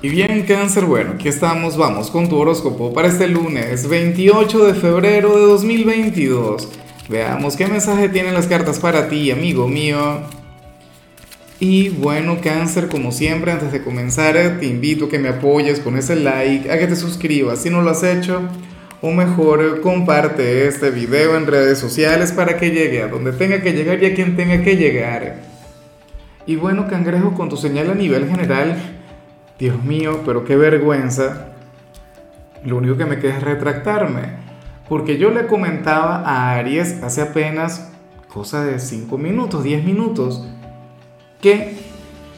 Y bien, cáncer, bueno, aquí estamos, vamos con tu horóscopo para este lunes 28 de febrero de 2022. Veamos qué mensaje tienen las cartas para ti, amigo mío. Y bueno, cáncer, como siempre, antes de comenzar, te invito a que me apoyes con ese like, a que te suscribas si no lo has hecho, o mejor, comparte este video en redes sociales para que llegue a donde tenga que llegar y a quien tenga que llegar. Y bueno, cangrejo, con tu señal a nivel general, Dios mío, pero qué vergüenza. Lo único que me queda es retractarme. Porque yo le comentaba a Aries hace apenas cosa de 5 minutos, 10 minutos, que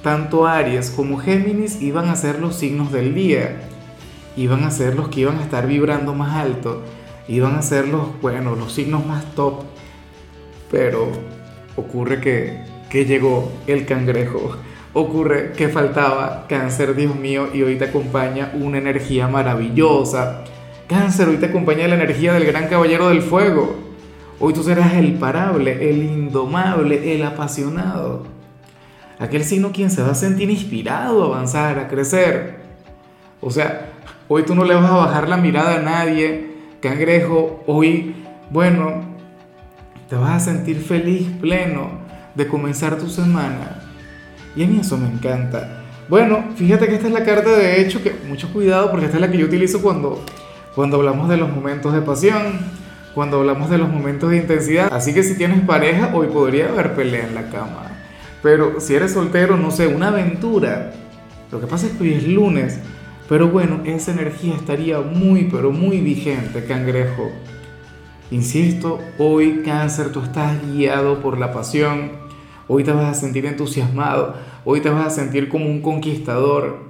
tanto Aries como Géminis iban a ser los signos del día. Iban a ser los que iban a estar vibrando más alto. Iban a ser los, bueno, los signos más top. Pero ocurre que, que llegó el cangrejo ocurre que faltaba cáncer, Dios mío, y hoy te acompaña una energía maravillosa. Cáncer, hoy te acompaña la energía del gran caballero del fuego. Hoy tú serás el parable, el indomable, el apasionado. Aquel signo quien se va a sentir inspirado a avanzar, a crecer. O sea, hoy tú no le vas a bajar la mirada a nadie, cangrejo. Hoy, bueno, te vas a sentir feliz, pleno de comenzar tu semana y a mí eso me encanta. Bueno, fíjate que esta es la carta de hecho, que mucho cuidado porque esta es la que yo utilizo cuando, cuando hablamos de los momentos de pasión, cuando hablamos de los momentos de intensidad. Así que si tienes pareja, hoy podría haber pelea en la cama. Pero si eres soltero, no sé, una aventura. Lo que pasa es que hoy es lunes. Pero bueno, esa energía estaría muy, pero muy vigente, cangrejo. Insisto, hoy cáncer, tú estás guiado por la pasión Hoy te vas a sentir entusiasmado, hoy te vas a sentir como un conquistador,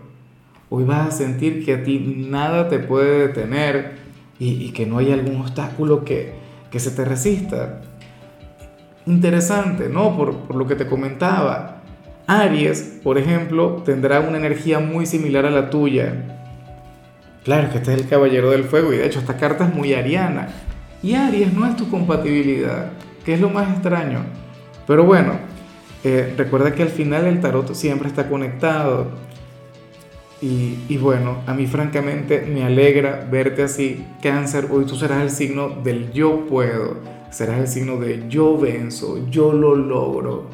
hoy vas a sentir que a ti nada te puede detener y, que no hay algún obstáculo que, se te resista. Interesante, ¿no? Por, por lo que te comentaba. Aries, por ejemplo, tendrá una energía muy similar a la tuya. Claro, que este es el caballero del fuego y de hecho esta carta es muy ariana. Y Aries no es tu compatibilidad, que es lo más extraño. Pero bueno, eh, recuerda que al final el tarot siempre está conectado. Y, bueno, a mí francamente me alegra verte así, cáncer. Hoy tú serás el signo del yo puedo, serás el signo de yo venzo, yo lo logro.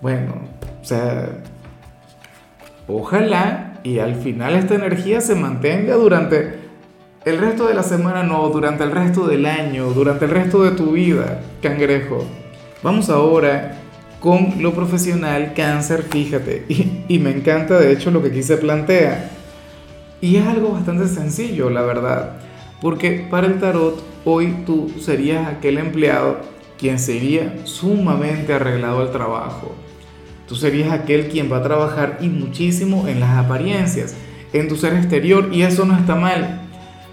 Bueno, o sea, ojalá y al final esta energía se mantenga durante el resto de la semana, no, durante el resto del año, durante el resto de tu vida, cangrejo. Vamos ahora con lo profesional, cáncer, fíjate, y, me encanta de hecho lo que aquí se plantea. Y es algo bastante sencillo, la verdad, porque para el tarot hoy tú serías aquel empleado quien sería sumamente arreglado al trabajo. Tú serías aquel quien va a trabajar y muchísimo en las apariencias, en tu ser exterior, y eso no está mal.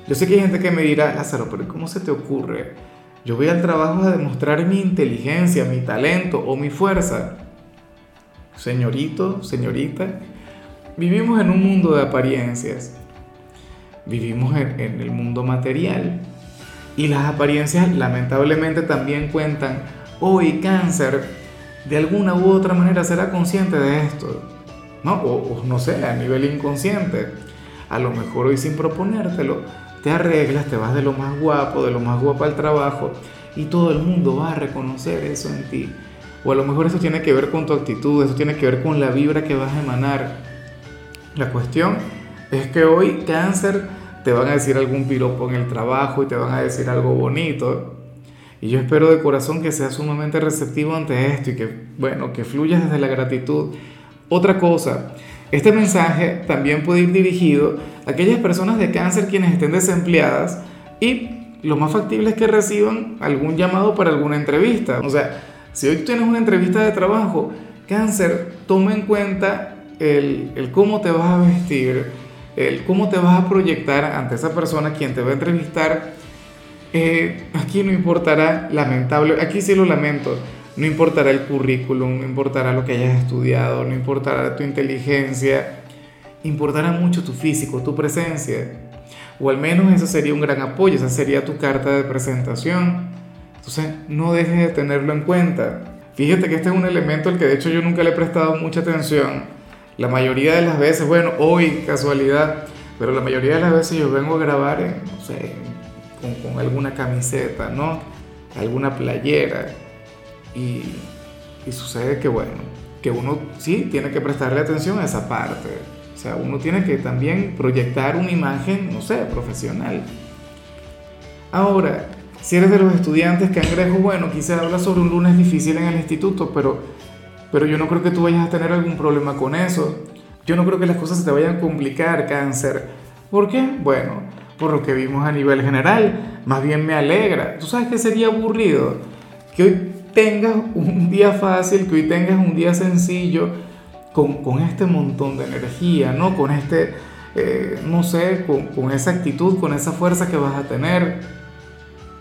Yo sé que hay gente que me dirá, Lázaro, pero ¿cómo se te ocurre? Yo voy al trabajo a demostrar mi inteligencia, mi talento o mi fuerza. Señorito, señorita, vivimos en un mundo de apariencias. Vivimos en, el mundo material. Y las apariencias lamentablemente también cuentan. Hoy cáncer, de alguna u otra manera será consciente de esto. ¿no? O, o no sé, a nivel inconsciente. A lo mejor hoy sin proponértelo, te arreglas, te vas de lo más guapo, de lo más guapo al trabajo y todo el mundo va a reconocer eso en ti. O a lo mejor eso tiene que ver con tu actitud, eso tiene que ver con la vibra que vas a emanar. La cuestión es que hoy cáncer te van a decir algún piropo en el trabajo y te van a decir algo bonito. Y yo espero de corazón que seas sumamente receptivo ante esto y que, bueno, que fluyas desde la gratitud. Otra cosa, este mensaje también puede ir dirigido a aquellas personas de cáncer quienes estén desempleadas y lo más factible es que reciban algún llamado para alguna entrevista. O sea, si hoy tienes una entrevista de trabajo, cáncer, toma en cuenta el, cómo te vas a vestir, el cómo te vas a proyectar ante esa persona quien te va a entrevistar. Eh, aquí no importará, lamentable, aquí sí lo lamento, no importará el currículum, no importará lo que hayas estudiado, no importará tu inteligencia, importará mucho tu físico, tu presencia. O al menos eso sería un gran apoyo, esa sería tu carta de presentación. Entonces, no dejes de tenerlo en cuenta. Fíjate que este es un elemento al que de hecho yo nunca le he prestado mucha atención, la mayoría de las veces, bueno, hoy casualidad, pero la mayoría de las veces yo vengo a grabar no sé, con alguna camiseta, ¿no? Alguna playera. Y, y sucede que, bueno, que uno sí tiene que prestarle atención a esa parte. O sea, uno tiene que también proyectar una imagen, no sé, profesional. Ahora, si eres de los estudiantes cangrejo, bueno, quizá habla sobre un lunes difícil en el instituto, pero, pero yo no creo que tú vayas a tener algún problema con eso. Yo no creo que las cosas se te vayan a complicar, cáncer. ¿Por qué? Bueno, por lo que vimos a nivel general, más bien me alegra. ¿Tú sabes que sería aburrido? Que hoy tengas un día fácil, que hoy tengas un día sencillo, con, con este montón de energía, ¿no? Con este, eh, no sé, con, con, esa actitud, con esa fuerza que vas a tener.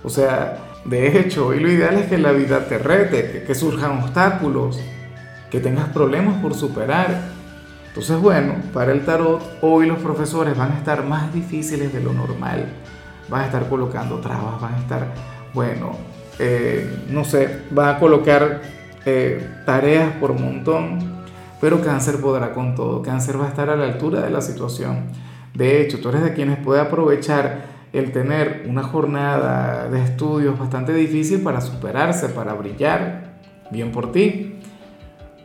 O sea, de hecho, hoy lo ideal es que la vida te rete, que, que surjan obstáculos, que tengas problemas por superar. Entonces, bueno, para el tarot, hoy los profesores van a estar más difíciles de lo normal. Van a estar colocando trabas, van a estar, bueno, eh, no sé, va a colocar eh, tareas por montón, pero cáncer podrá con todo, cáncer va a estar a la altura de la situación. De hecho, tú eres de quienes puede aprovechar el tener una jornada de estudios bastante difícil para superarse, para brillar. Bien por ti.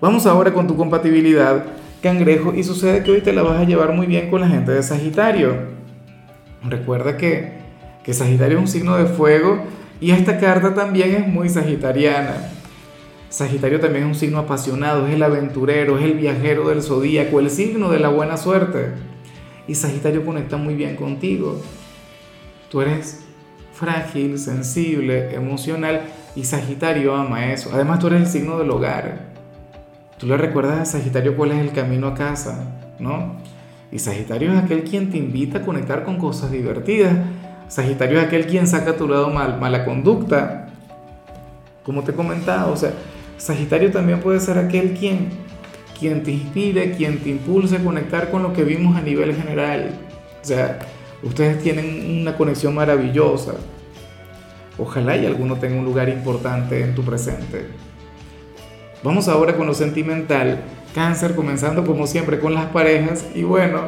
Vamos ahora con tu compatibilidad, cangrejo, y sucede que hoy te la vas a llevar muy bien con la gente de Sagitario. Recuerda que, que Sagitario es un signo de fuego y esta carta también es muy sagitariana. Sagitario también es un signo apasionado, es el aventurero, es el viajero del zodíaco, el signo de la buena suerte. Y Sagitario conecta muy bien contigo. Tú eres frágil, sensible, emocional y Sagitario ama eso. Además tú eres el signo del hogar. Tú le recuerdas a Sagitario cuál es el camino a casa, ¿no? Y Sagitario es aquel quien te invita a conectar con cosas divertidas Sagitario es aquel quien saca tu lado mal, mala conducta. Como te he comentado, o sea, Sagitario también puede ser aquel quien, quien te inspire, quien te impulse a conectar con lo que vimos a nivel general. O sea, ustedes tienen una conexión maravillosa. Ojalá y alguno tenga un lugar importante en tu presente. Vamos ahora con lo sentimental. Cáncer, comenzando como siempre con las parejas. Y bueno,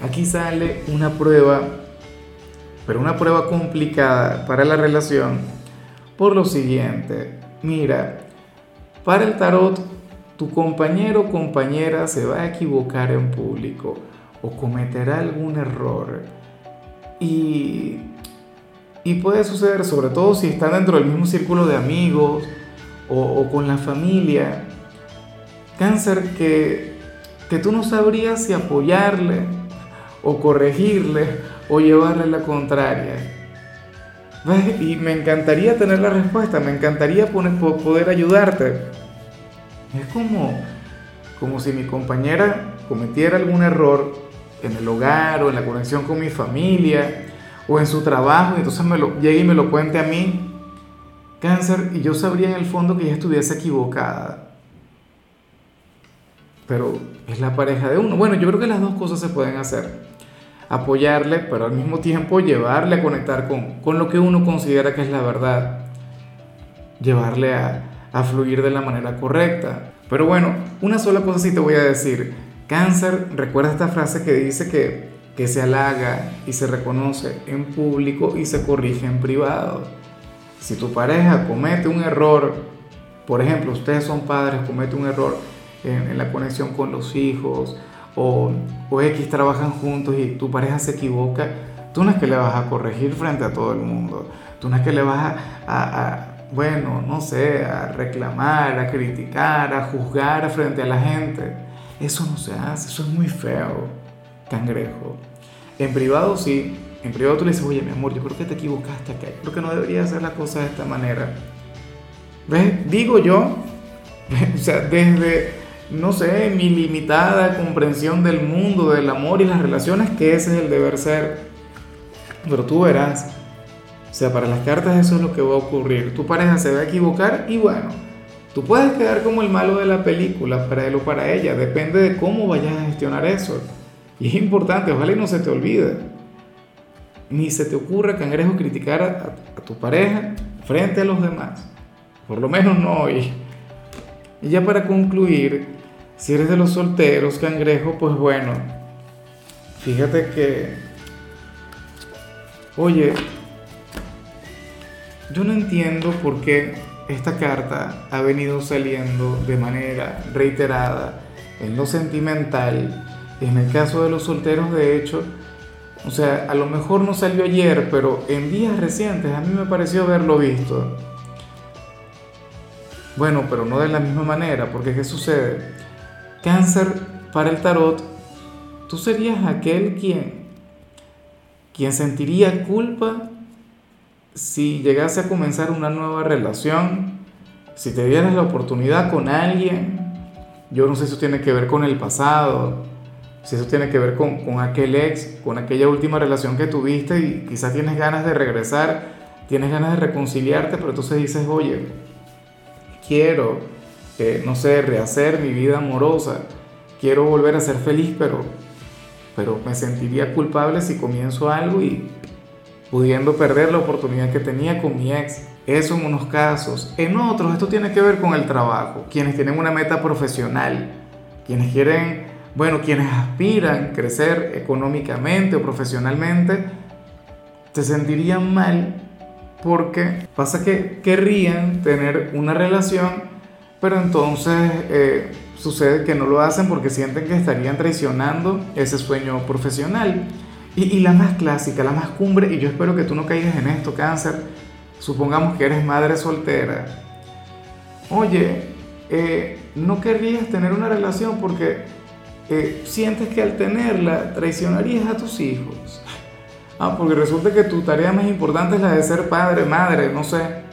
aquí sale una prueba pero una prueba complicada para la relación por lo siguiente. Mira, para el tarot, tu compañero o compañera se va a equivocar en público o cometerá algún error. Y, y puede suceder, sobre todo si están dentro del mismo círculo de amigos o, con la familia. Cáncer que, que tú no sabrías si apoyarle o corregirle o llevarle la contraria? Y me encantaría tener la respuesta, me encantaría poder ayudarte. Es como, como si mi compañera cometiera algún error en el hogar o en la conexión con mi familia o en su trabajo y entonces me lo llegue y me lo cuente a mí, cáncer, y yo sabría en el fondo que ella estuviese equivocada. Pero es la pareja de uno. Bueno, yo creo que las dos cosas se pueden hacer apoyarle, pero al mismo tiempo llevarle a conectar con, con lo que uno considera que es la verdad, llevarle a, a fluir de la manera correcta. Pero bueno, una sola cosa sí te voy a decir. Cáncer, recuerda esta frase que dice que, que se halaga y se reconoce en público y se corrige en privado. Si tu pareja comete un error, por ejemplo, ustedes son padres, comete un error en, en la conexión con los hijos, o, X trabajan juntos y tu pareja se equivoca, tú no es que le vas a corregir frente a todo el mundo, tú no es que le vas a, bueno, no sé, a reclamar, a criticar, a juzgar frente a la gente. Eso no se hace, eso es muy feo, cangrejo. En privado sí, en privado tú le dices, oye mi amor, yo creo que te equivocaste acá, creo que no debería hacer la cosa de esta manera. ¿Ves? Digo yo, o sea, desde no sé, mi limitada comprensión del mundo, del amor y las relaciones, que ese es el deber ser. Pero tú verás, o sea, para las cartas eso es lo que va a ocurrir. Tu pareja se va a equivocar y bueno, tú puedes quedar como el malo de la película para él o para ella, depende de cómo vayas a gestionar eso. Y es importante, ojalá y no se te olvide. Ni se te ocurra, cangrejo, criticar a, a tu pareja frente a los demás. Por lo menos no hoy. Y ya para concluir, Si eres de los solteros, cangrejo, pues bueno, fíjate que, oye, yo no entiendo por qué esta carta ha venido saliendo de manera reiterada en lo sentimental. En el caso de los solteros, de hecho, o sea, a lo mejor no salió ayer, pero en días recientes a mí me pareció haberlo visto. Bueno, pero no de la misma manera, porque ¿qué sucede? Cáncer para el tarot, tú serías aquel quien, quien sentiría culpa si llegase a comenzar una nueva relación, si te dieras la oportunidad con alguien, yo no sé si eso tiene que ver con el pasado, si eso tiene que ver con, con aquel ex, con aquella última relación que tuviste y quizás tienes ganas de regresar, tienes ganas de reconciliarte, pero entonces dices, oye, quiero, no sé, rehacer mi vida amorosa, quiero volver a ser feliz, pero, pero me sentiría culpable si comienzo algo y pudiendo perder la oportunidad que tenía con mi ex. Eso en unos casos. En otros, esto tiene que ver con el trabajo. Quienes tienen una meta profesional, quienes quieren, bueno, quienes aspiran a crecer económicamente o profesionalmente, se sentirían mal porque pasa que querrían tener una relación, pero entonces eh, sucede que no lo hacen porque sienten que estarían traicionando ese sueño profesional. Y, la más clásica, la más cumbre, y yo espero que tú no caigas en esto, cáncer, supongamos que eres madre soltera. Oye, eh, no querrías tener una relación porque eh, sientes que al tenerla traicionarías a tus hijos. Ah, porque resulta que tu tarea más importante es la de ser padre, madre, no sé.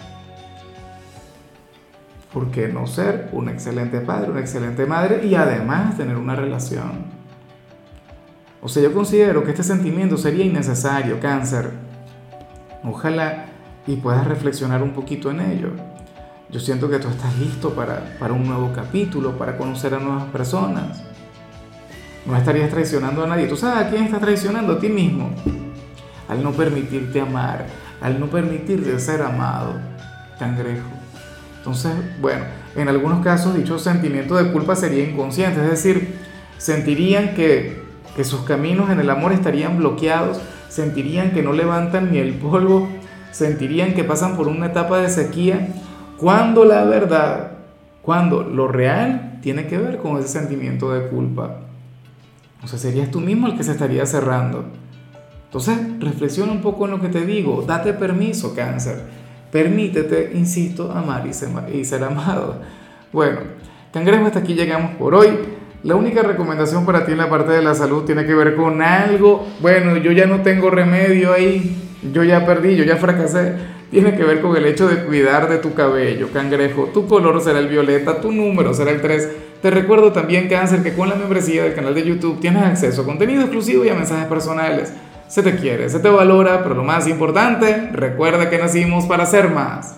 ¿Por qué no ser un excelente padre, una excelente madre y además tener una relación? O sea, yo considero que este sentimiento sería innecesario, cáncer. Ojalá y puedas reflexionar un poquito en ello. Yo siento que tú estás listo para, para un nuevo capítulo, para conocer a nuevas personas. No estarías traicionando a nadie. ¿Tú sabes a quién estás traicionando? A ti mismo. Al no permitirte amar, al no permitirte ser amado, cangrejo. Entonces, bueno, en algunos casos dicho sentimiento de culpa sería inconsciente, es decir, sentirían que que sus caminos en el amor estarían bloqueados, sentirían que no levantan ni el polvo, sentirían que pasan por una etapa de sequía, cuando la verdad, cuando lo real tiene que ver con ese sentimiento de culpa. O sea, serías tú mismo el que se estaría cerrando. Entonces, reflexiona un poco en lo que te digo, date permiso, cáncer. Permítete, insisto, amar y ser, y ser amado. Bueno, cangrejo, hasta aquí llegamos por hoy. La única recomendación para ti en la parte de la salud tiene que ver con algo, bueno, yo ya no tengo remedio ahí, yo ya perdí, yo ya fracasé. Tiene que ver con el hecho de cuidar de tu cabello, cangrejo. Tu color será el violeta, tu número será el 3. Te recuerdo también, cáncer, que con la membresía del canal de YouTube tienes acceso a contenido exclusivo y a mensajes personales. Se te quiere, se te valora, pero lo más importante, recuerda que nacimos para ser más.